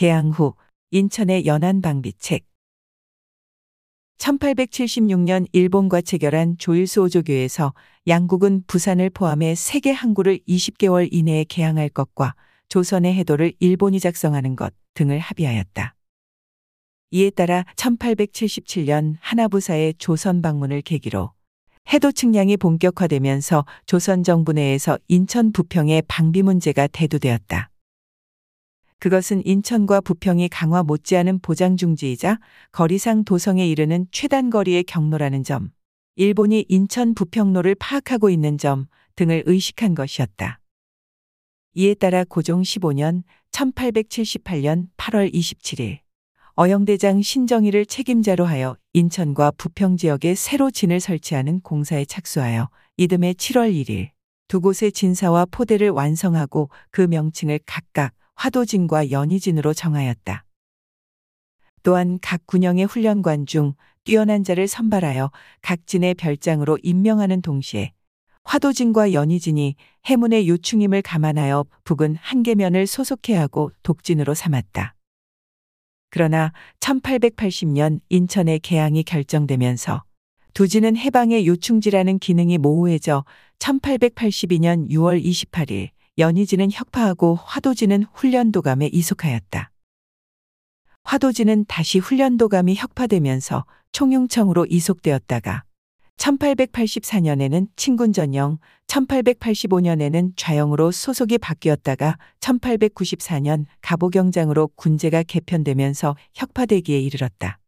개항 후 인천의 연안방비책 1876년 일본과 체결한 조일수 오조교에서 양국은 부산을 포함해 세계 항구를 20개월 이내에 개항할 것과 조선의 해도를 일본이 작성하는 것 등을 합의하였다. 이에 따라 1877년 하나부사의 조선 방문을 계기로 해도 측량이 본격화되면서 조선 정부 내에서 인천 부평의 방비 문제가 대두되었다. 그것은 인천과 부평이 강화 못지않은 보장 중지이자 거리상 도성에 이르는 최단 거리의 경로라는 점, 일본이 인천 부평로를 파악하고 있는 점 등을 의식한 것이었다. 이에 따라 고종 15년 1878년 8월 27일 어영대장 신정희를 책임자로 하여 인천과 부평 지역에 새로 진을 설치하는 공사에 착수하여 이듬해 7월 1일 두 곳의 진사와 포대를 완성하고 그 명칭을 각각 화도진과 연희진으로 정하였다. 또한 각 군영의 훈련관 중 뛰어난 자를 선발하여 각 진의 별장으로 임명하는 동시에 화도진과 연희진이 해문의 요충임을 감안하여 북은 한계면을 소속해야 하고 독진으로 삼았다. 그러나 1880년 인천의 개항이 결정되면서 두진은 해방의 요충지라는 기능이 모호해져 1882년 6월 28일 연희진은 혁파하고 화도진은 훈련도감에 이속하였다. 화도진은 다시 훈련도감이 혁파되면서 총용청으로 이속되었다가 1884년에는 친군 전영, 1885년에는 좌영으로 소속이 바뀌었다가 1894년 갑오경장으로 군제가 개편되면서 혁파되기에 이르렀다.